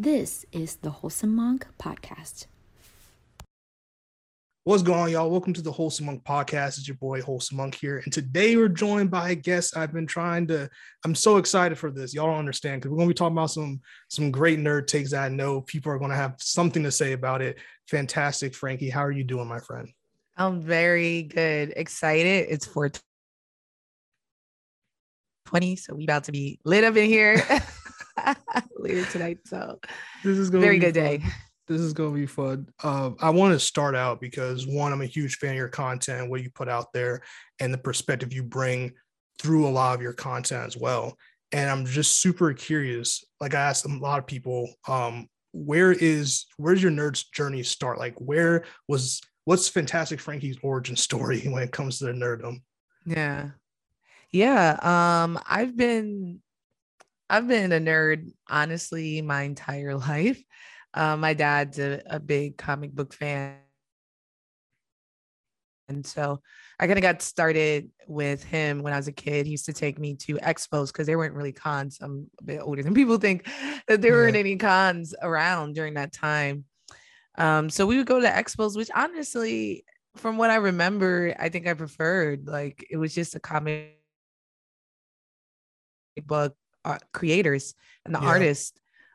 This is the Wholesome Monk Podcast. What's going on, y'all? Welcome to the Wholesome Monk Podcast. It's your boy Wholesome Monk here, and today we're joined by a guest I've been trying to. I'm so excited for this. Y'all don't understand because we're gonna be talking about some some great nerd takes that I know people are gonna have something to say about it. Fantastic, Frankie. How are you doing, my friend? I'm very good. Excited. It's 420, so we about to be lit up in here later tonight. So this is gonna very be good fun. day. This is gonna be fun. Uh, I want to start out because one, I'm a huge fan of your content, what you put out there, and the perspective you bring through a lot of your content as well. And I'm just super curious. Like I asked a lot of people, um, where is where's your nerd's journey start? Like where was what's Fantastic Frankie's origin story when it comes to the nerddom? Yeah. Yeah. Um, I've been I've been a nerd honestly my entire life. Uh, my dad's a, a big comic book fan. And so I kind of got started with him when I was a kid. He used to take me to expos because there weren't really cons. I'm a bit older than people think that there weren't any cons around during that time. Um, so we would go to expos, which honestly, from what I remember, I think I preferred. Like it was just a comic book uh, creators and the Yeah. artists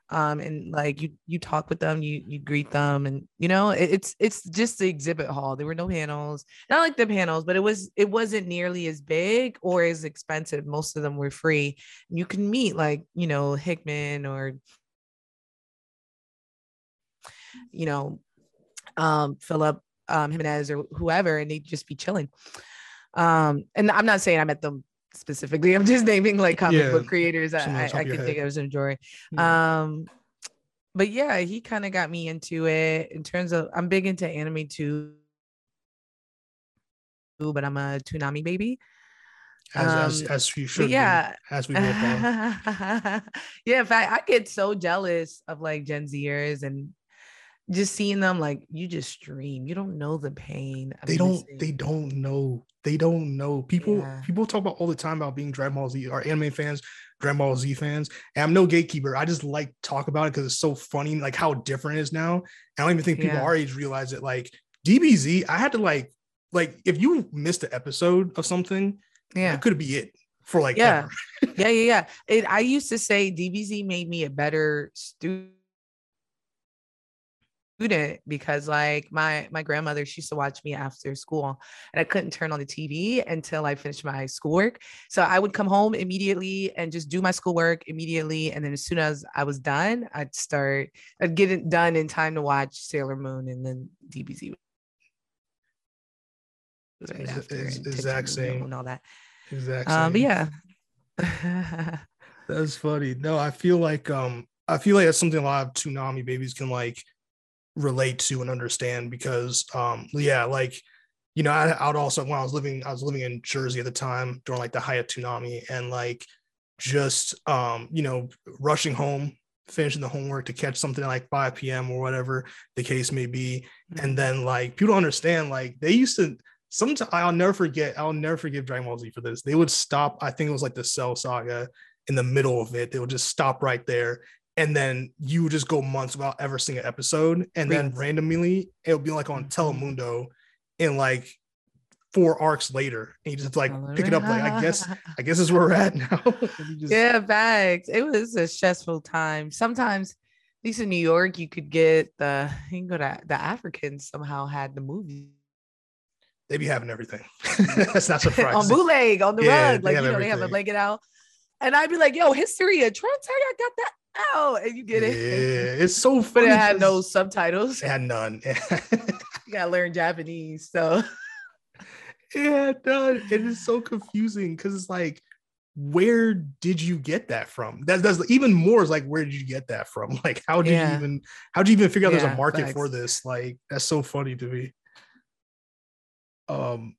um and like you you talk with them you you greet them and you know it, it's it's just the exhibit hall. There were no panels not like the panels but it was it wasn't nearly as big or as expensive. Most of them were free. You can meet like you know hickman or you know um philip um jimenez or whoever and they'd just be chilling. Um and i'm not saying i met them specifically i'm just naming like comic Yeah, book creators i, I, I of could think i was enjoying. Yeah. um but yeah he kind of got me into it. In terms of i'm big into anime too. But i'm a Toonami baby. As, as um, as you but should yeah. Be, as we both yeah in fact i get so jealous of like gen zers and just seeing them like you just stream you don't know the pain they don't missing. they don't know they don't know people Yeah. people talk about all the time about being Dragon Ball Z or anime fans Dragon Ball Z fans and I'm no gatekeeper I just like talk about it because it's so funny like how different it is now I don't even think people Yeah. our age realize it like DBZ I had to like like if you missed an episode of something yeah that could be it for like Yeah. ever. yeah, yeah, yeah. It, I used to say DBZ made me a better stu- student because like my my grandmother she used to watch me after school and I couldn't turn on the TV until I finished my schoolwork. So I would come home immediately and just do my schoolwork immediately and then as soon as I was done, I'd start I'd get it done in time to watch Sailor Moon and then DBZ was right Ex- after and exact same. and all that. exactly Um but yeah. That's funny. No, I feel like um I feel like that's something a lot of Toonami babies can like relate to and understand because um yeah, like you know, I, I would also when I was living I was living in Jersey at the time during like the of Toonami and like just um you know rushing home finishing the homework to catch something at like 5 p.m or whatever the case may be. And then like people understand like they used to sometimes I'll never forget I'll never forgive Dragon Ball Z for this. They would stop I think it was like the Cell Saga in the middle of it. They would just stop right there and then you just go months without ever seeing an episode. And then randomly it would be like on Mhm. Telemundo in like four arcs later. And you just have to like pick it up like I guess I guess is where we're at now. Just- yeah, facts. It was a stressful time. Sometimes, at least in New York, you could get the you can go to the Africans somehow had the movie. They be having everything. That's not surprising. on bootleg on the Yeah, rug. Like you know, they have a blanket out, and I'd be like, "Yo, history of Trent, I got that out," and you get it. yeah it. it's so But funny it had no subtitles. it had none You gotta learn Japanese. So Yeah, it does. It is so confusing because it's like, where did you get that from? That's that's even more is like, where did you get that from? Like, how did you even how did you even figure out there's a market for this? Like, that's so funny to me. Um,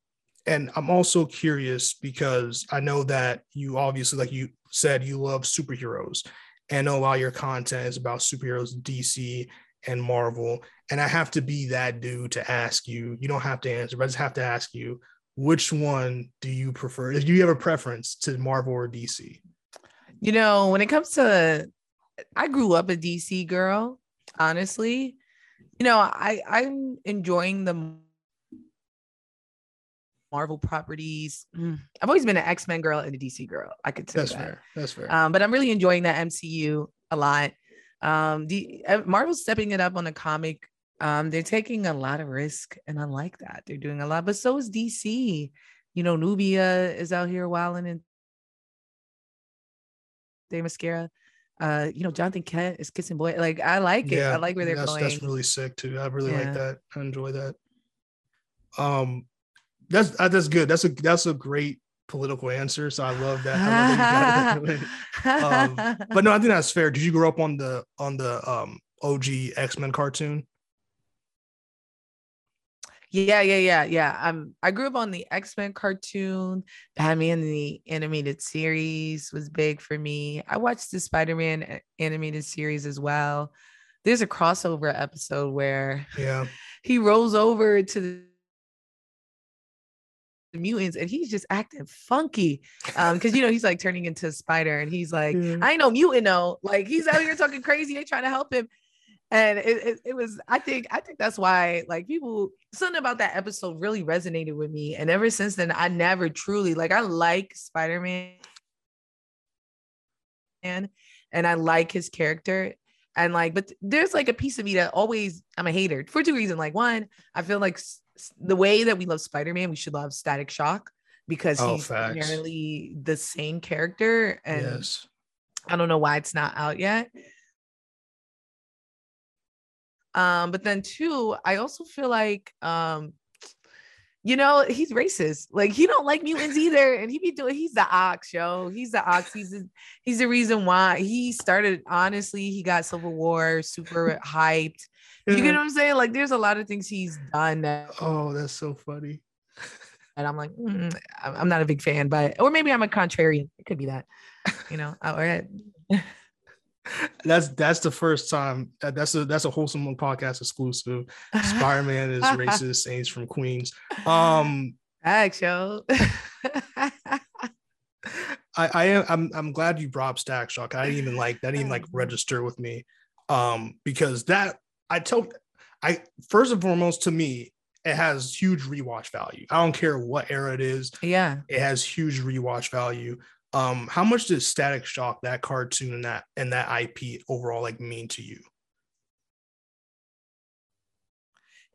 and I'm also curious because I know that you obviously, like you said, you love superheroes, and know a lot of your content is about superheroes, DC and Marvel. And I have to be that dude to ask you. You don't have to answer, but I just have to ask you which one do you prefer? Do you have a preference to Marvel or DC? You know, when it comes to I grew up a DC girl, honestly. You know, I I'm enjoying the Marvel properties. Mm. I've always been an X Men girl and a DC girl. I could say That's that. fair. That's fair. Um, but I'm really enjoying that MCU a lot. Um, the uh, Marvel's stepping it up on the comic. Um, they're taking a lot of risk, and I like that. They're doing a lot, but so is DC. You know, Nubia is out here wilding and Themyscira. Uh, you know, Jonathan Kent is kissing boy. Like I like it. I like where they're that's, going. That's really sick too. I really Yeah. like that. I enjoy that. Um, that's uh, that's good. That's a that's a great political answer. So I love that. I love that that. Um, but no, I think that's fair. Did you grow up on the on the um OG X Men cartoon? Yeah, yeah, yeah, yeah. Um, I grew up on the X Men cartoon. Batman the animated series was big for me. I watched the Spider Man animated series as well. There's a crossover episode where Yeah, he rolls over to mutants and he's just acting funky. Um, because you know he's like turning into a spider and he's like, Yeah. I ain't no mutant though. Like he's out here talking crazy, they trying to help him. And it, it, it was, I think, I think that's why like people something about that episode really resonated with me. And ever since then, I never truly like I like Spider-Man and and I like his character. And like, but there's like a piece of me that always I'm a hater for two reasons. Like, one, I feel like the way that we love Spider-Man, we should love Static Shock because Oh, he's facts. inherently the same character. And yes. I don't know why it's not out yet. Um, but then two, I also feel like um, you know, he's racist. Like he don't like mutants either. And he be doing he's the ox, yo. He's the ox. He's the, he's the reason why he started honestly, he got Civil War super hyped. You get what I'm saying? Like there's a lot of things he's done that Oh, that's so funny. and I'm like, mm, I'm not a big fan, but or maybe I'm a contrarian. It could be that, you know. All right. That's that's the first time that, that's a that's a wholesome podcast exclusive. Spider Man is racist he's from Queens. Um, Thanks, yo. I, I am I'm I'm glad you brought up Static Shock. I didn't even like that didn't even like register with me. Um, because that I tell I first and foremost to me, it has huge rewatch value. I don't care what era it is, yeah. it has huge rewatch value. Um, how much does Static Shock, that cartoon and that and that IP overall like mean to you?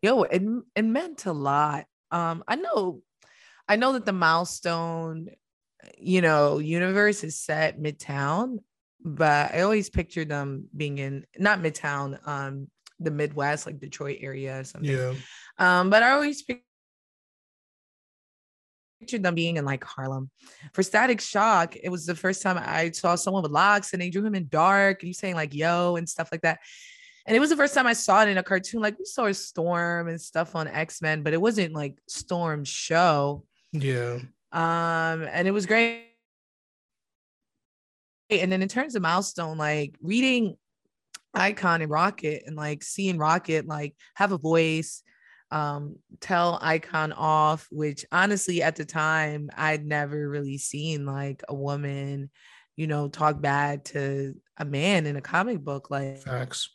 Yo, it, it meant a lot. Um, I know, I know that the milestone, you know, universe is set midtown, but I always pictured them being in not midtown, um, the Midwest, like Detroit area or something. Yeah. Um, but I always pic- pictured them being in like Harlem. For Static Shock, it was the first time I saw someone with locks and they drew him in dark and he's saying like yo and stuff like that. And it was the first time I saw it in a cartoon. Like we saw a Storm and stuff on X-Men, but it wasn't like Storm's show. Yeah. Um, and it was great. And then in terms of milestone, like reading Icon and Rocket and like seeing Rocket like have a voice, um, tell Icon off, which honestly at the time I'd never really seen like a woman, you know, talk bad to a man in a comic book. Like Facts.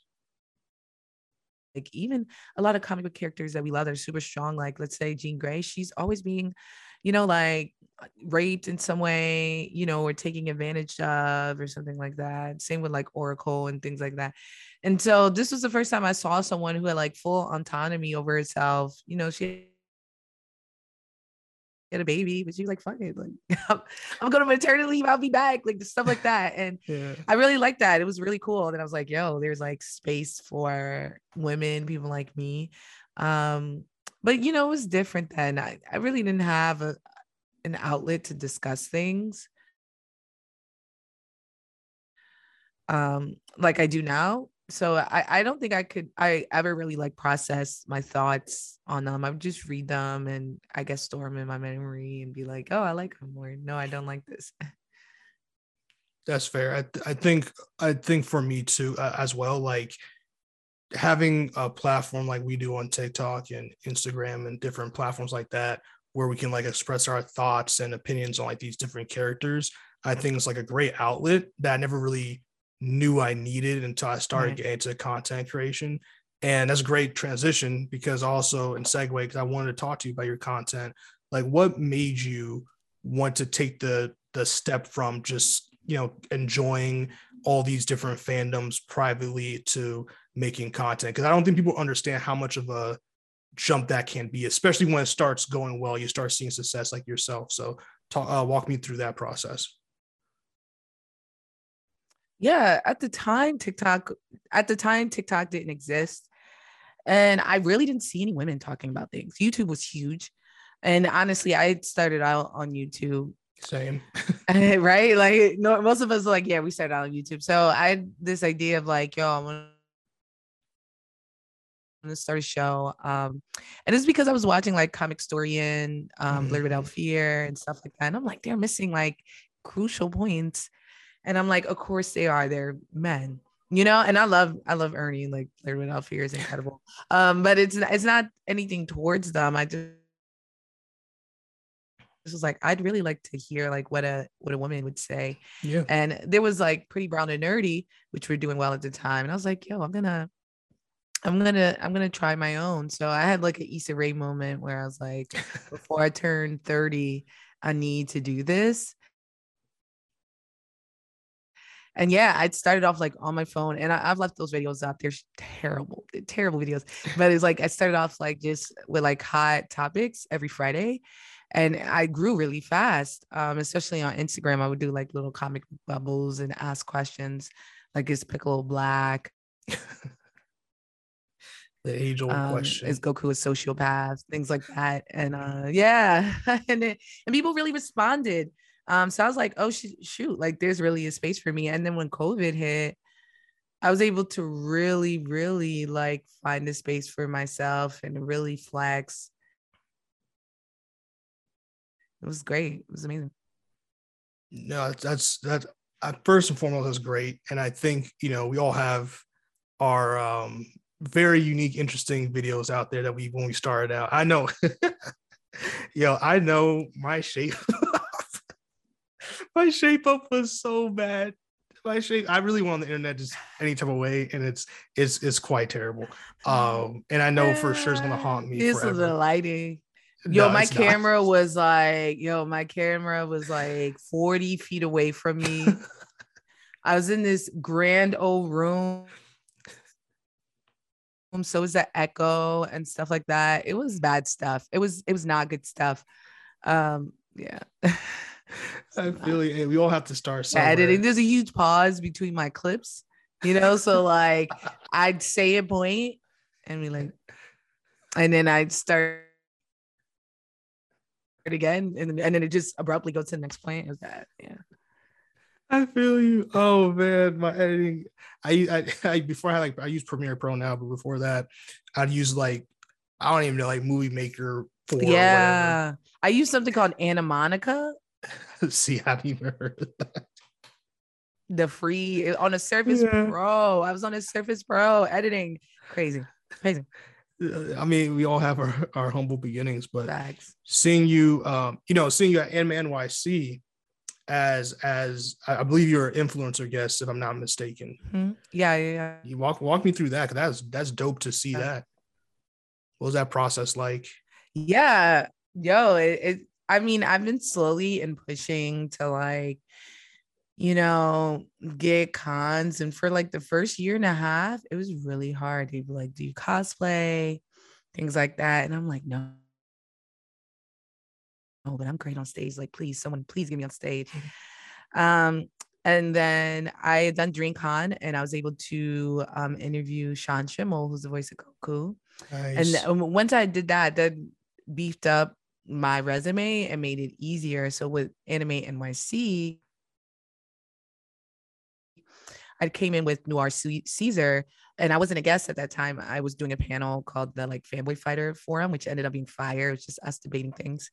like even a lot of comic book characters that we love that are super strong like let's say jean gray she's always being you know like raped in some way you know or taking advantage of or something like that same with like oracle and things like that and so this was the first time i saw someone who had like full autonomy over herself you know she had a baby but she was like fuck it like i'm, I'm going to maternity leave i'll be back like stuff like that and Yeah. I really liked that. It was really cool. And I was like, yo, there's like space for women, people like me. Um, but you know, it was different then. I, I really didn't have a, an outlet to discuss things um like I do now. So I, I don't think I could I ever really like process my thoughts on them. I would just read them and I guess store them in my memory and be like, oh, I like them or no, I don't like this. That's fair. I, I think I think for me too uh, as well. Like having a platform like we do on TikTok and Instagram and different platforms like that, where we can like express our thoughts and opinions on like these different characters. I think it's like a great outlet that I never really knew I needed until I started Right. getting into content creation. And that's a great transition because also in segue, because I wanted to talk to you about your content. Like what made you want to take the the step from just, you know, enjoying all these different fandoms privately to making content? Because I don't think people understand how much of a jump that can be, especially when it starts going well, you start seeing success like yourself. So talk, uh, walk me through that process. yeah at the time tiktok at the time tiktok didn't exist and i really didn't see any women talking about things youtube was huge and honestly i started out on youtube Same. right like no most of us like yeah we started out on youtube so i had this idea of like yo i want to start a show um and it's because i was watching like comic historian um Mhm. blurred without fear and stuff like that and i'm like they're missing like crucial points and i'm like of course they are they're men you know and i love i love ernie like blurred without fear is incredible um but it's it's not anything towards them i just this was like I'd really like to hear like what a what a woman would say. Yeah. And there was like Pretty Brown and Nerdy, which were doing well at the time. And I was like, yo, I'm gonna I'm gonna I'm gonna try my own. So I had like an Issa Rae moment where I was like, before I turn 30, I need to do this. And yeah, I started off like on my phone, and I, I've left those videos up. They're terrible, terrible videos. But it's like I started off like just with like hot topics every Friday, and I grew really fast. Um, especially on Instagram, I would do like little comic bubbles and ask questions, like is Piccolo black? The age old um, question. is Goku a sociopath? Things like that. And uh, yeah, and it, and people really responded. Um, so I was like, oh sh- shoot, like there's really a space for me. And then when COVID hit, I was able to really, really like find a space for myself and really flex. It was great. It was amazing. no, that's that's that. Uh, first and foremost, that's great, and I think you know we all have our um, very unique, interesting videos out there that we when we started out. I know, yo, I know my shape. my shape up was so bad. My shape, I really went on the internet just any type of way, and it's it's it's quite terrible. Um, and I know for sure it's gonna haunt me This forever. the lighting. Yo, No, my it's not. camera was like, yo, my camera was like 40 feet away from me. I was in this grand old room. So was the echo and stuff like that. It was bad stuff. It was it was not good stuff. Um, yeah. I feel like hey, we all have to start somewhere. editing. There's a huge pause between my clips, you know. So like I'd say a point and be like, and then I'd start it again, and, and then it just abruptly goes to the next point. It was that, yeah. I feel you. Oh man, my editing. I, I, I before I like I use Premiere Pro now, but before that, I'd use like I don't even know like Movie Maker four. Yeah. I use something called Animotica. See, I haven't even heard of that. the free on a Surface Yeah. Pro. I was on a Surface Pro editing. Crazy. Crazy. Uh, I mean, we all have our, our humble beginnings, but Facts. seeing you, um, you know, seeing you at Anime NYC as as I believe you're an influencer guest, if I'm not mistaken. Mhm. Yeah, yeah, yeah. You walk walk me through that because that's that's dope to see Yeah. that. What was that process like? Yeah, yo, it, it I mean, I've been slowly and pushing to like, you know, get cons. And for like the first year and a half, it was really hard. People like, do you cosplay? Things like that. And I'm like, no. No, but I'm great on stage. Like, please, someone, please get me on stage. Um, and then I had done DreamCon and I was able to um, interview Sean Schemmel, who's the voice of Goku. Nice. And once I did that, that beefed up my resume and made it easier. So with Anime NYC, I came in with Noir Caesar, and I wasn't a guest at that time. I was doing a panel called the like Fanboy Fighter Forum, which ended up being fire. It was just us debating things.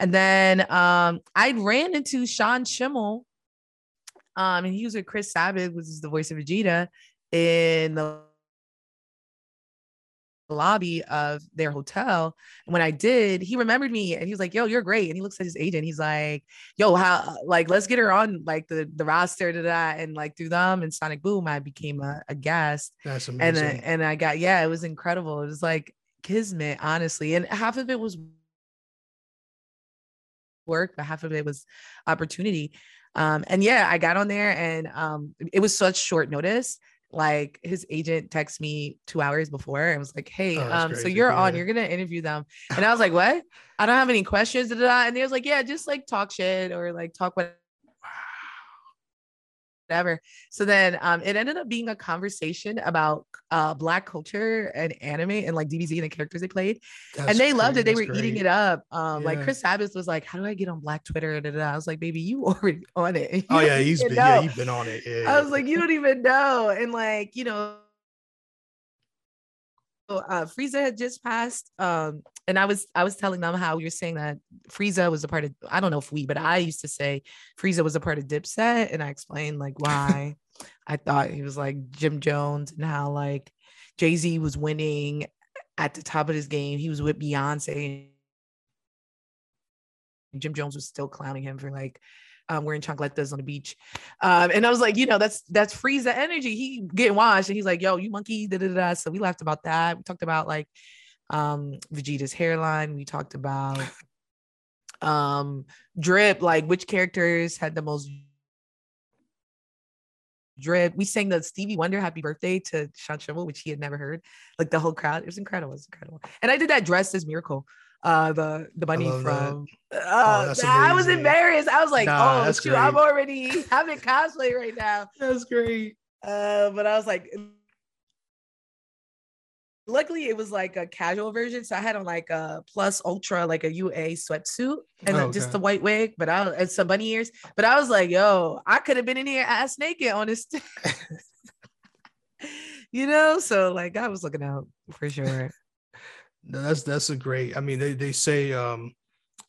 And then um, I ran into Sean Schemmel, um, and he was with Chris Sabat, which is the voice of Vegeta, in the lobby of their hotel. And when I did, he remembered me and he was like, yo, you're great. And he looks at his agent. He's like, yo, how like let's get her on like the, the roster to that. And like through them and Sonic Boom, I became a, a guest. That's amazing. then and I got yeah, it was incredible. It was like kismet, honestly. And half of it was work, but half of it was opportunity. Um, and yeah, I got on there and um, it was such short notice. Like his agent texted me two hours before and was like, Hey, Oh, um, so you're on, you're gonna interview them. And I was like, What? I don't have any questions. da, da, da." And he was like, Yeah, just like talk shit or like talk what whatever. So then um, it ended up being a conversation about uh, black culture and anime and like DBZ and the characters they played That's and they loved it. They That's were eating it up. Um, like Chris Sabat was like, "How do I get on Black Twitter?" Da, da, da. I was like, "Baby, you already on it." You Oh yeah, he's been yeah, know." he's been on it. Yeah, I yeah. was like, "You don't even know," and like, you know. Uh, Frieza had just passed, um, and I was I was telling them how you're saying that Frieza was a part of I don't know if we, but I used to say Frieza was a part of Dipset, and I explained like why I thought he was like Jim Jones and how like Jay Z was winning at the top of his game. He was with Beyonce. and Jim Jones was still clowning him for like um, wearing chancletas on the beach. Um, and I was like, you know, that's that's Frieza energy. He getting washed, and he's like, yo, you monkey, da da da. So we laughed about that. We talked about like um Vegeta's hairline. We talked about um drip, like which characters had the most drip. We sang the Stevie Wonder happy birthday to Sean Trimble, which he had never heard. Like the whole crowd. It was incredible. It was incredible. And I did that dressed as Mirko. Uh the the that. from uh, that's I was embarrassed. I was like, Nah, oh shoot, I'm great. already having cosplay right now. That's great. Uh, but I was like, luckily it was like a casual version. So I had on like a plus ultra, like a UA sweatsuit and then Oh, just okay. the white wig, but I and some bunny ears. But I was like, yo, I could have been in here ass naked on this. you know, so like I was looking out for sure. That's that's a great. I mean, they they say, um,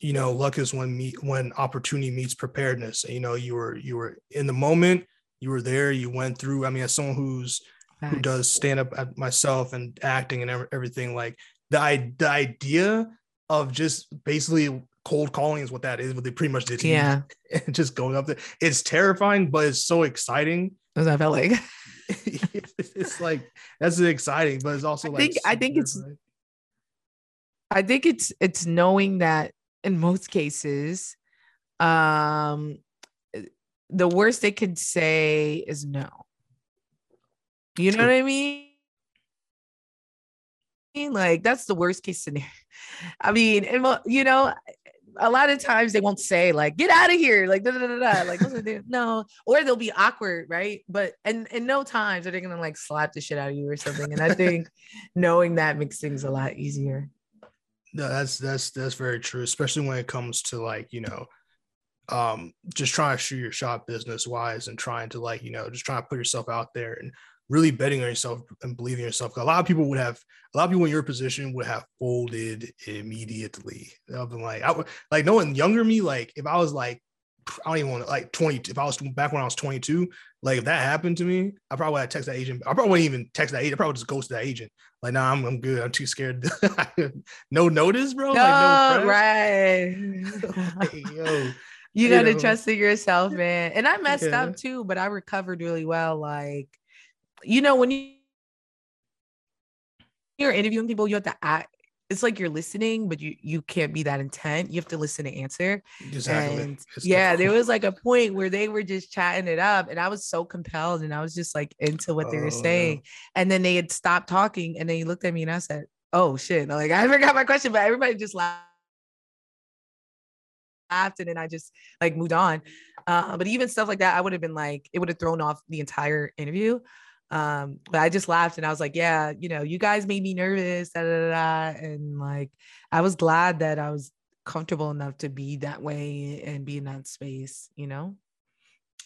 you know, luck is when meet when opportunity meets preparedness. And, you know, you were you were in the moment, you were there, you went through. I mean, as someone who's who does stand up at myself and acting and everything, like the the idea of just basically cold calling is what that is. What they pretty much did. Yeah, and just going up there. It's terrifying, but it's so exciting. that's what I felt like. it's like that's exciting, but it's also I like think- I think it's-. I think it's it's knowing that in most cases, um, the worst they could say is no. You know what I mean? Like that's the worst case scenario. I mean, and you know, a lot of times they won't say like "get out of here," like da da da da. Like those are the- no, or they'll be awkward, right? But and in no times are they gonna like slap the shit out of you or something. And I think knowing that makes things a lot easier. No, that's that's that's very true, especially when it comes to like, you know, um, just trying to shoot your shot business wise and trying to like, you know, just trying to put yourself out there and really betting on yourself and believing in yourself. A lot of people would have a lot of people in your position would have folded immediately. I've been like, I would like knowing younger me, like if I was like I don't even want to like 20. If I was back when I was 22, like if that happened to me, I probably would have text that agent. I probably wouldn't even text that agent. I probably just ghost that agent. Like, nah, I'm, I'm good. I'm too scared. no notice, bro. No, like, no right. Like, yo, you you gotta know. trust in yourself, man. And I messed Yeah. up too, but I recovered really well. Like, you know, when you you're interviewing people, you have to act. It's like you're listening, but you you can't be that intent. You have to listen to answer. exactly. And It's yeah, there was like a point where they were just chatting it up, and I was so compelled, and I was just like into what they Oh, were no. saying. And then they had stopped talking, and then he looked at me, and I said, "Oh shit!" Like I forgot my question, but everybody just laughed. Laughed and then I just like moved on. Uh, but even stuff like that, I would have been like, it would have thrown off the entire interview. Um, but I just laughed and I was like, yeah, you know, you guys made me nervous, da, da, da, and like I was glad that I was comfortable enough to be that way and be in that space, you know?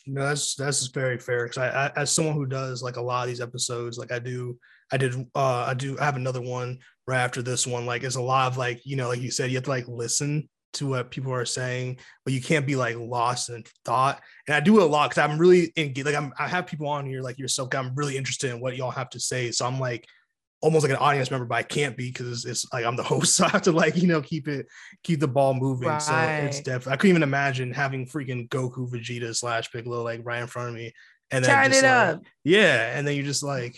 No, that's that's very fair. Because I, I, as someone who does like a lot of these episodes, like I do, I did, uh, I do, I have another one right after this one. Like, it's a lot of like, you know, like you said, you have to like listen to what people are saying, but you can't be like lost in thought. And I do it a lot because I'm really engaged. Like, I'm, I have people on here like yourself. I'm really interested in what y'all have to say. So I'm like almost like an audience member, but I can't be because it's like I'm the host, so I have to like you know keep it keep the ball moving. Right. So it's definitely I couldn't even imagine having freaking Goku, Vegeta slash Piccolo like right in front of me, and then Turn just, it like, up. yeah, and then you just like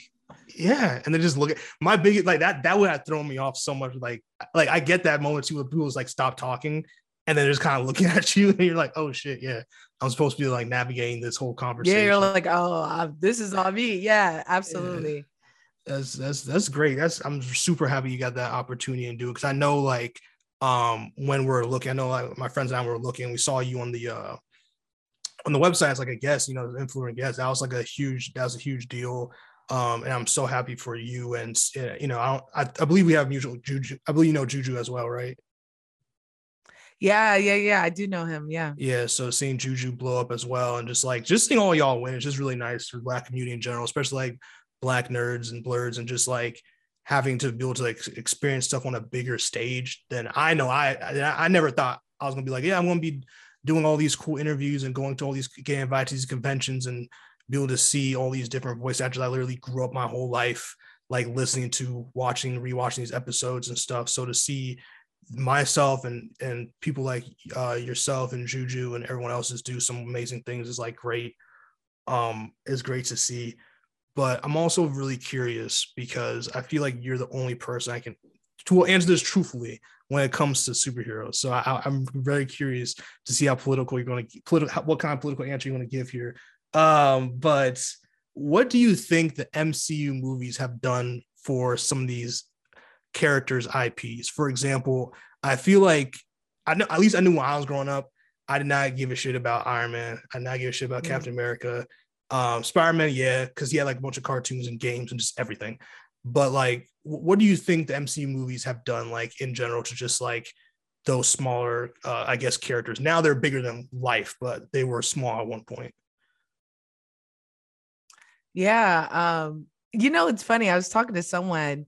yeah, and then just look at my biggest like that that would have thrown me off so much. Like like I get that moment too where people's like stop talking and then just kind of looking at you and you're like, oh shit, yeah, I'm supposed to be like navigating this whole conversation. Yeah, you're like, oh, I, this is on me. Yeah, absolutely. Yeah. That's that's that's great. That's I'm super happy you got that opportunity and do it because I know like um when we're looking, I know like my friends and I were looking, we saw you on the uh on the website as like a guest, you know, influencer guest. That was like a huge that was a huge deal. Um, and I'm so happy for you. And you know, I, I, I believe we have mutual Juju. I believe you know Juju as well, right? Yeah, yeah, yeah. I do know him. Yeah. Yeah. So seeing Juju blow up as well, and just like just seeing all y'all win, it's just really nice for Black community in general, especially like Black nerds and blerds, and just like having to be able to like experience stuff on a bigger stage than I know. I I, I never thought I was gonna be like, yeah, I'm gonna be doing all these cool interviews and going to all these getting invited to these conventions and be able to see all these different voice actors. I literally grew up my whole life like listening to, watching, rewatching these episodes and stuff. So to see myself and and people like uh, yourself and Juju and everyone else just do some amazing things is like great. Um, it's great to see. But I'm also really curious because I feel like you're the only person I can to answer this truthfully when it comes to superheroes. So I, am very curious to see how political you're going to political what kind of political answer you want to give here. Um, but what do you think the MCU movies have done for some of these characters' IPs? For example, I feel like I know at least I knew when I was growing up, I did not give a shit about Iron Man. I did not give a shit about mm-hmm. Captain America. Um, Spider-Man, yeah, because he had like a bunch of cartoons and games and just everything. But like, what do you think the MCU movies have done, like in general, to just like those smaller, uh, I guess, characters? Now they're bigger than life, but they were small at one point. Yeah. Um, you know, it's funny. I was talking to someone.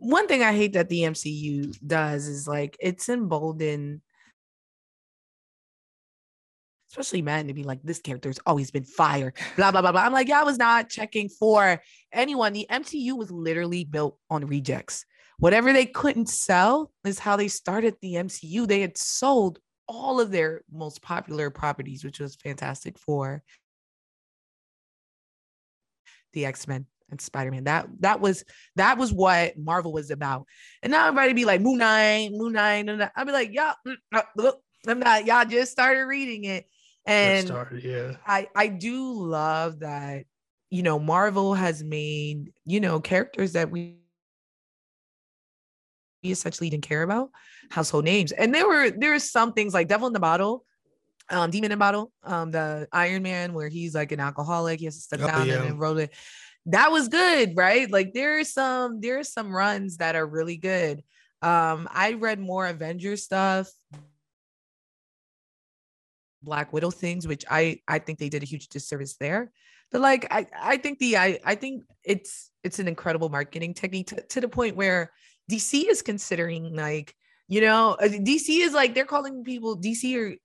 One thing I hate that the MCU does is like it's emboldened, especially men, to be like, this character's always been fire, blah, blah, blah, blah. I'm like, yeah, I was not checking for anyone. The MCU was literally built on rejects. Whatever they couldn't sell is how they started the MCU. They had sold all of their most popular properties, which was Fantastic Four, the X-Men and Spider-Man. That that was that was what Marvel was about. And now everybody be like Moon Knight, Moon Knight, and I'd be like, y'all, mm, uh, look, I'm not, y'all just started reading it. And started, yeah. I I do love that, you know, Marvel has made, you know, characters that we essentially didn't care about, household names. And there were there were some things like Devil in the Bottle um Demon in Bottle, um the Iron Man where he's like an alcoholic, he has to step oh, down yeah. and roll it. That was good, right? Like there's some there's some runs that are really good. Um I read more Avengers stuff, Black Widow things, which I I think they did a huge disservice there. But like I I think the I I think it's it's an incredible marketing technique to, to the point where DC is considering like you know uh, DC is like they're calling people DC or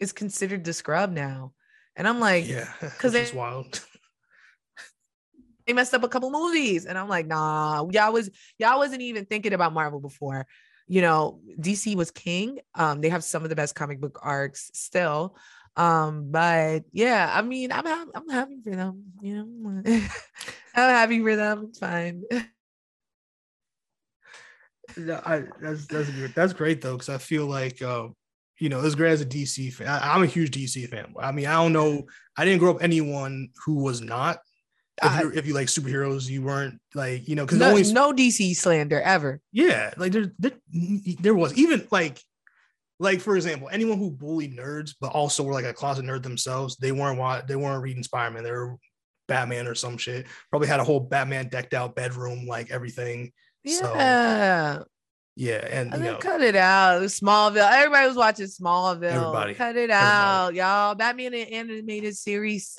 is considered the scrub now. And I'm like, yeah, because it's wild. they messed up a couple movies. And I'm like, nah, y'all was y'all wasn't even thinking about Marvel before. You know, DC was king. Um, they have some of the best comic book arcs still. Um, but yeah, I mean, I'm ha- I'm happy for them, you know. I'm happy for them. It's fine. I, that's that's that's great though, because I feel like um, you know, as great as a DC fan, I, am a huge DC fan. I mean, I don't know, I didn't grow up anyone who was not. If, you if you like superheroes, you weren't like, you know, because no, only no DC slander ever. Yeah, like there, there, there was even like, like for example, anyone who bullied nerds, but also were like a closet nerd themselves, they weren't they weren't reading Spider Man. They were Batman or some shit. Probably had a whole Batman decked out bedroom, like everything. Yeah. So, yeah, and, you know, cut it out. Smallville. Everybody was watching Smallville. Everybody. Cut it out, y'all. Batman animated series.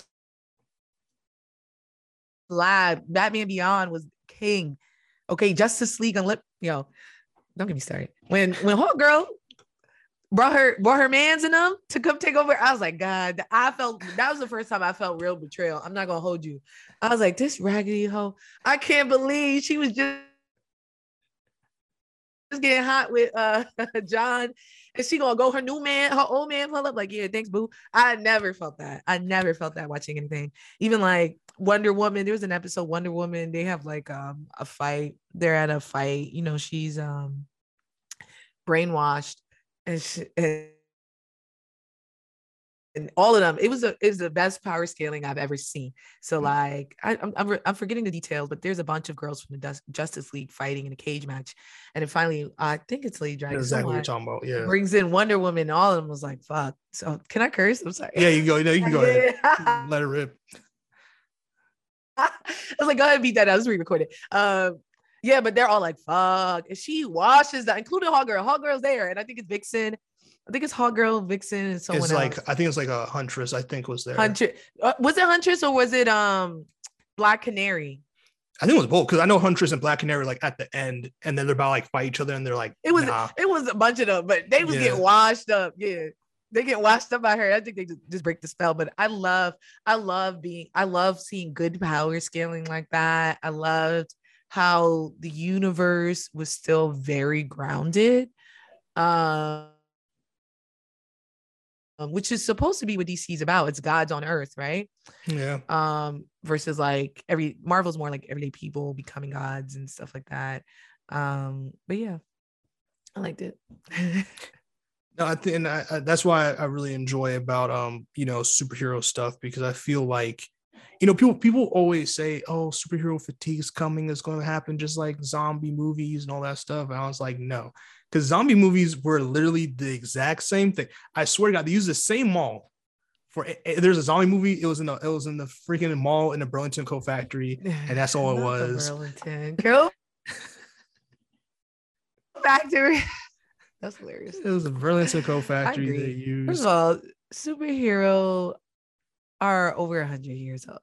Lab. Batman Beyond was king. Okay, Justice League Unlimited. Yo, don't get me started. When when Hawk Girl brought her brought her mans in them to come take over, I was like, God, I felt that was the first time I felt real betrayal. I'm not gonna hold you. I was like, this raggedy hoe. I can't believe she was just getting hot with uh John, and she gonna go her new man, her old man pull up like, yeah, thanks, boo. I never felt that. I never felt that watching anything. Even like Wonder Woman, there was an episode Wonder Woman. They have like um a fight. They're at a fight. You know, she's um brainwashed, and she, and and all of them it was a it was the best power scaling i've ever seen. So mm. like I, am I'm, I'm forgetting the details but there's a bunch of girls from the justice league fighting in a cage match. And then finally i think it's lady dragon exactly what you're talking about yeah. brings in wonder woman all of them was like fuck. So can i curse? I'm sorry. Yeah you go no, you can go ahead. Let it rip. I was like go ahead and beat that out let's re-record it. Um yeah but they're all like fuck. And she washes that including Hawkgirl hot girl's there and i think it's vixen I think it's Hawkgirl, Vixen, and someone it's like. I think it's like a Huntress. I think was there. Huntress uh, was it Huntress or was it um Black Canary? I think it was both because I know Huntress and Black Canary like at the end, and then they're about like fight each other, and they're like, it was nah. it was a bunch of them, but they was yeah. getting washed up. Yeah, they get washed up by her. I think they just, just break the spell. But I love, I love being, I love seeing good power scaling like that. I loved how the universe was still very grounded. Um um, which is supposed to be what DC is about. It's gods on earth, right? Yeah. Um, versus like every Marvel's more like everyday people becoming gods and stuff like that. Um, but yeah, I liked it. no, I think I, I, that's why I really enjoy about um, you know, superhero stuff because I feel like you know, people people always say, "Oh, superhero fatigue is coming. It's going to happen, just like zombie movies and all that stuff." And I was like, "No, because zombie movies were literally the exact same thing. I swear to God, they use the same mall for. Eh, eh, there's a zombie movie. It was in the it was in the freaking mall in the Burlington Coat Factory, and that's all it was. Burlington Coat Factory. That's hilarious. It was a Burlington Coat Factory they used. First of all, superhero are over hundred years old.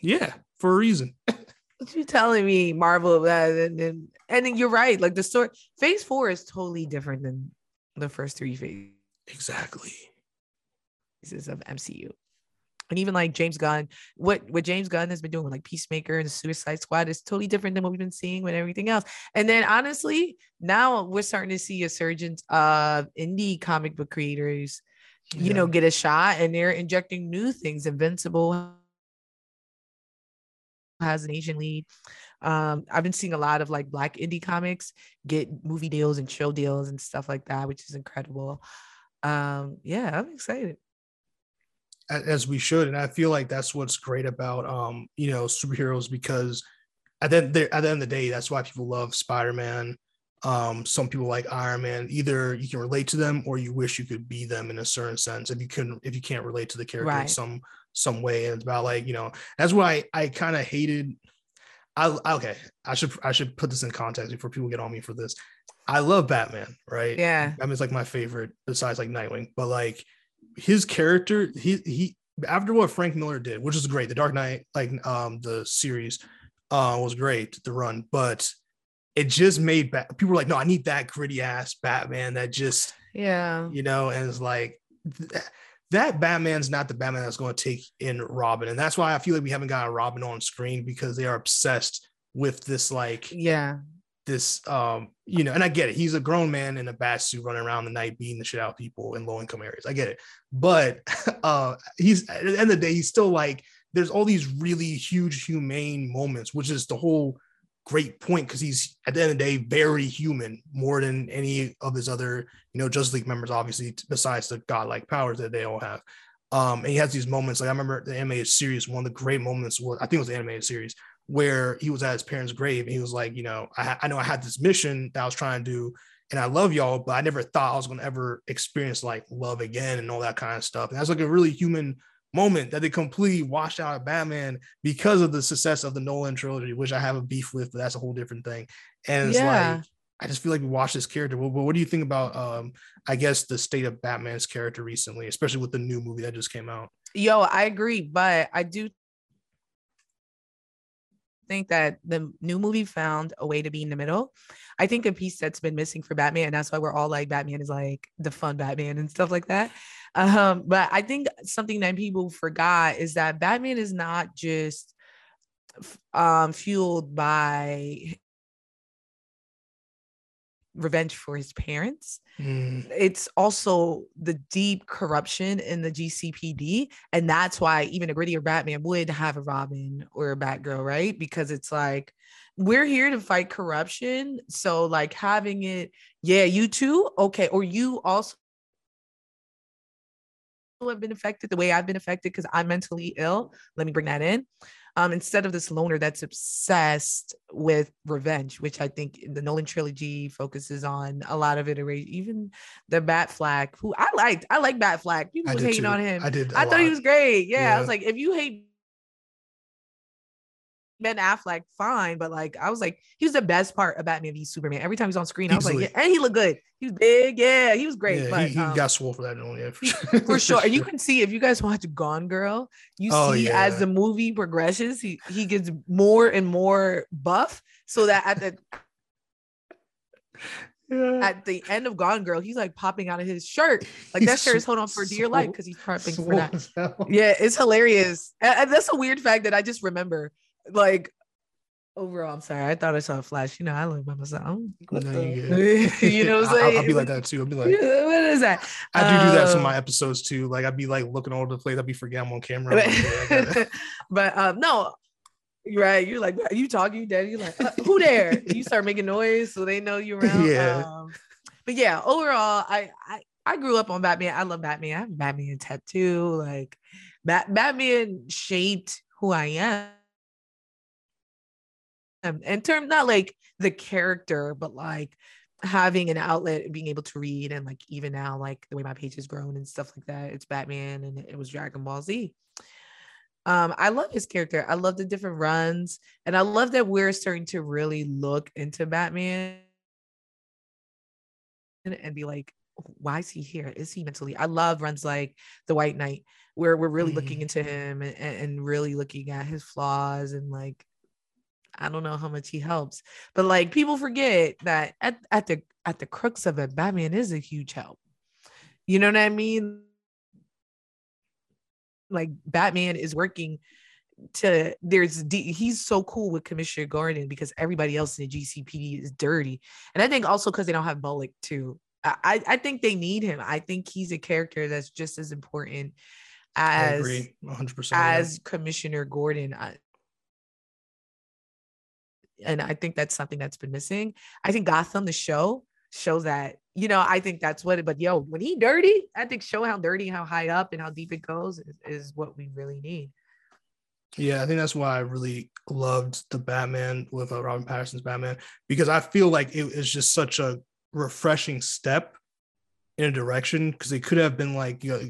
Yeah, for a reason. what you telling me, Marvel? Uh, that and, and and you're right. Like the story, Phase Four is totally different than the first three phases. Exactly. Pieces of MCU, and even like James Gunn, what what James Gunn has been doing with like Peacemaker and the Suicide Squad is totally different than what we've been seeing with everything else. And then honestly, now we're starting to see a surge of indie comic book creators, you yeah. know, get a shot, and they're injecting new things. Invincible has an Asian lead. Um, I've been seeing a lot of like black indie comics get movie deals and show deals and stuff like that, which is incredible. Um, yeah, I'm excited. As we should, and I feel like that's what's great about um, you know, superheroes because at the, at the end of the day, that's why people love Spider-Man. Um, some people like Iron Man. Either you can relate to them or you wish you could be them in a certain sense. If you can if you can't relate to the character right. in some some way. And it's about like, you know, that's why I, I kind of hated I okay, I should I should put this in context before people get on me for this. I love Batman, right? Yeah. Batman's like my favorite besides like Nightwing, but like his character, he he after what Frank Miller did, which is great, the Dark Knight, like um the series uh was great, the run, but it just made people were like, no, I need that gritty ass Batman that just yeah, you know, and it's like that Batman's not the Batman that's going to take in Robin. And that's why I feel like we haven't got a Robin on screen because they are obsessed with this, like, yeah, this, um, you know, and I get it. He's a grown man in a bat suit running around the night beating the shit out of people in low income areas. I get it. But uh, he's at the end of the day, he's still like, there's all these really huge humane moments, which is the whole great point because he's at the end of the day very human more than any of his other you know Justice League members, obviously besides the godlike powers that they all have. Um, and he has these moments like I remember the animated series. One of the great moments was I think it was the animated series where he was at his parents' grave and he was like, you know, I, I know I had this mission that I was trying to do, and I love y'all, but I never thought I was gonna ever experience like love again and all that kind of stuff. And that's like a really human moment that they completely washed out of Batman because of the success of the Nolan trilogy, which I have a beef with, but that's a whole different thing. And it's yeah. like I just feel like we watched this character. What, what do you think about um I guess the state of Batman's character recently, especially with the new movie that just came out? Yo, I agree, but I do think that the new movie found a way to be in the middle. I think a piece that's been missing for Batman, and that's why we're all like Batman is like the fun Batman and stuff like that. Um, but I think something that people forgot is that Batman is not just um fueled by revenge for his parents. Mm, It's also the deep corruption in the GCPD. And that's why even a grittier Batman would have a Robin or a Batgirl, right? Because it's like, we're here to fight corruption. So, like, having it, yeah, you too. Okay. Or you also have been affected the way I've been affected because I'm mentally ill. Let me bring that in. Um, instead of this loner that's obsessed with revenge, which I think the Nolan trilogy focuses on a lot of iteration, even the Batfleck, who I liked. I like Batfleck. People was hating too. on him. I did. I a thought he was great. Yeah, I was like, if you hate Ben Affleck, fine, but like, I was like, he was the best part of Batman v Superman. Every time he's on screen, I was like, yeah, and he looked good. He was big, yeah, he was great. Yeah, but he, he um, got swole for that. one, Yeah, for sure. for sure. And you can see if you guys watch Gone Girl, you Oh, see yeah. as the movie progresses, he he gets more and more buff. So that at the yeah. at the end of Gone Girl, he's like popping out of his shirt. Like that shirt is holding on for dear life because he's prepping for that. Yeah, it's hilarious. And, and that's a weird fact that I just remember. Like overall, I'm sorry. I thought I saw a flash. You know, I live by myself. I'm- what No, the- you you know what I'm I- I'll, saying? I'll be like that too. I'll be like, what is that? I do do that in some of Um, my episodes too. Like I'd be like looking all over the place. I'd be forgetting I'm on camera. I'm like, yeah, I got it. but um, no, right. You're like, are you talking, Daddy? You're like, uh, who there? you start making noise so they know you're around. Yeah. Um, but yeah, overall, I, I I grew up on Batman. I love Batman. I have Batman tattoo. Like, Bat- Batman shaped who I am. In term, not like the character, but like having an outlet, and being able to read, and like even now, like the way my page has grown and stuff like that. It's Batman, and it was Dragon Ball Z. Um, I love his character. I love the different runs, and I love that we're starting to really look into Batman and, and be like, why is he here? Is he mentally? I love runs like the White Knight, where we're really looking Mhm. into him and, and really looking at his flaws and like, I don't know how much he helps, but like people forget that at, at the at the crux of it, Batman is a huge help. You know what I mean? Like Batman is working to there's D, he's so cool with Commissioner Gordon because everybody else in the GCPD is dirty, and I think also because they don't have Bullock too. I I think they need him. I think he's a character that's just as important as 100. percent as Commissioner Gordon. I, and I think that's something that's been missing. I think Gotham, the show, shows that, you know, I think that's what it, but yo, when he dirty, I think show how dirty, how high up and how deep it goes is, is what we really need. Yeah, I think that's why I really loved the Batman with uh, Robert Pattinson's Batman because I feel like it is just such a refreshing step in a direction because it could have been like you know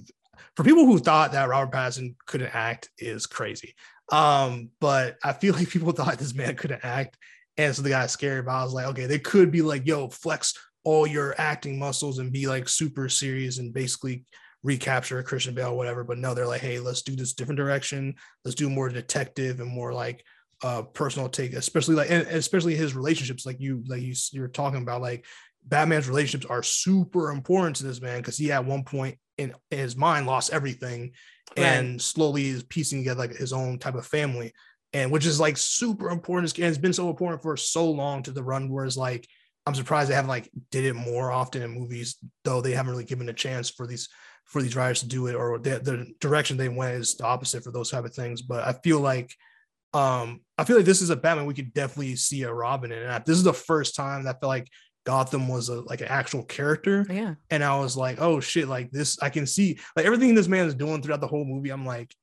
for people who thought that Robert Pattinson couldn't act is crazy. Um, but I feel like people thought this man couldn't act, and so they got scared But I was like, okay, they could be like, yo, flex all your acting muscles and be like super serious and basically recapture Christian Bale, whatever. But no, they're like, hey, let's do this different direction. Let's do more detective and more like uh personal take, especially like and especially his relationships, like you like you you're talking about, like Batman's relationships are super important to this man because he at one point in, in his mind lost everything Right. and slowly is piecing together like his own type of family. And which is like super important. And it's been so important for so long to the run where it's like I'm surprised they haven't like did it more often in movies, though they haven't really given a chance for these for these writers to do it, or the, the direction they went is the opposite for those type of things. But I feel like um I feel like this is a Batman we could definitely see a Robin in. And this is the first time that I feel like Gotham was a like an actual character. Yeah. And I was like, oh shit, like this, I can see like everything this man is doing throughout the whole movie. I'm like,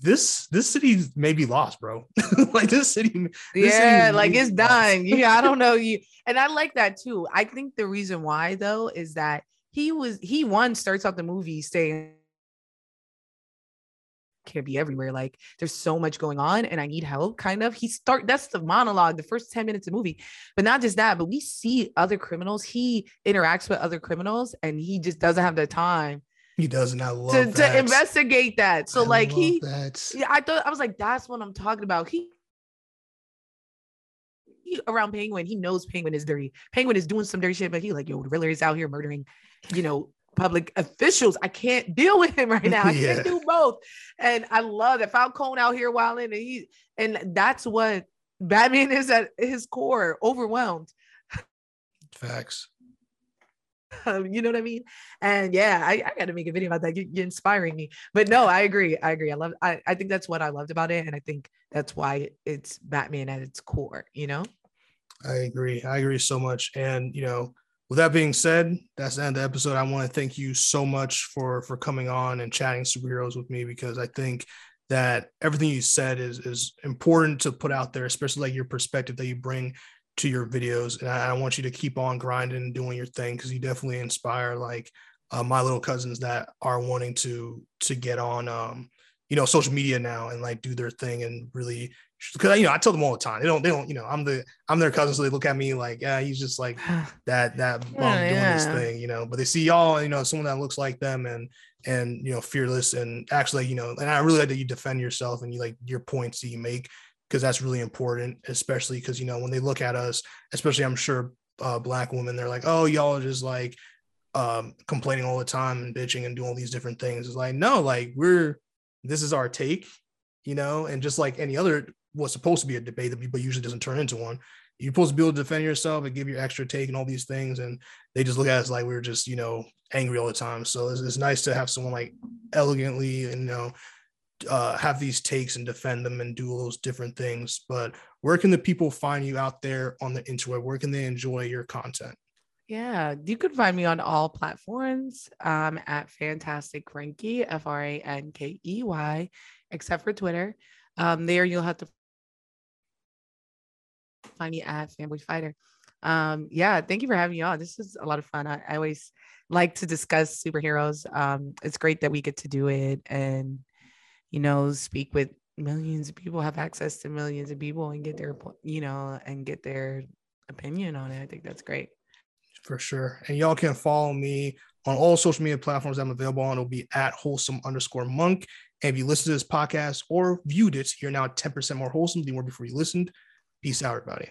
this this city may be lost, bro. like this city, This yeah, city like it's dying. Yeah, I don't know you. And I like that too. I think the reason why though is that he was he one starts out the movie saying can't be everywhere. Like there's so much going on and I need help. Kind of. He start that's the monologue, the first 10 minutes of the movie. But not just that, but we see other criminals. He interacts with other criminals and he just doesn't have the time he does not love to, to investigate that. So I like he that. yeah, I thought I was like, that's what I'm talking about. He, he around Penguin, he knows Penguin is dirty. Penguin is doing some dirty shit, but he like, yo, the Riddler is out here murdering, you know, public officials. I can't deal with him right now. I Yeah. can't do both. And I love that Falcone out here wilding, and he and that's what Batman is at his core, overwhelmed. Facts. Um, you know what I mean? And yeah, I, I got to make a video about that. You, are inspiring me. But no, I agree. I agree. I love. I, I think that's what I loved about it, and I think that's why it's Batman at its core. You know. I agree. I agree so much. And you know, with that being said, that's the end of the episode. I want to thank you so much for for coming on and chatting superheroes with me because I think that everything you said is is important to put out there, especially like your perspective that you bring to your videos. And I, I want you to keep on grinding and doing your thing because you definitely inspire like uh, my little cousins that are wanting to to get on um you know social media now and like do their thing and really because you know I tell them all the time they don't they don't you know I'm the I'm their cousin so they look at me like yeah he's just like that that bum yeah, doing yeah. this thing you know but they see y'all you know someone that looks like them and and you know fearless and actually you know and I really like that you defend yourself and you like your points that you make because that's really important especially because you know when they look at us especially I'm sure uh, black women they're like oh y'all are just like um complaining all the time and bitching and doing all these different things it's like no like we're this is our take you know and just like any other what's supposed to be a debate that but usually doesn't turn into one. You're supposed to be able to defend yourself and give your extra take and all these things. And they just look at us like we are just, you know, angry all the time. So it's, it's nice to have someone like elegantly and, you know, uh, have these takes and defend them and do those different things. But where can the people find you out there on the internet? Where can they enjoy your content? Yeah, you can find me on all platforms um, at Fantastic Frankey, F R A N K E Y, except for Twitter. Um, there you'll have to find me at Fanboy Fighter. Um, yeah, thank you for having me on. This is a lot of fun. I, I always like to discuss superheroes. Um, it's great that we get to do it and you know speak with millions of people, have access to millions of people, and get their you know and get their opinion on it. I think that's great. For sure. And y'all can follow me on all social media platforms I'm available on. It'll be at wholesome underscore monk. And if you listen to this podcast or viewed it, you're now 10% more wholesome than you were before you listened. Peace out, everybody.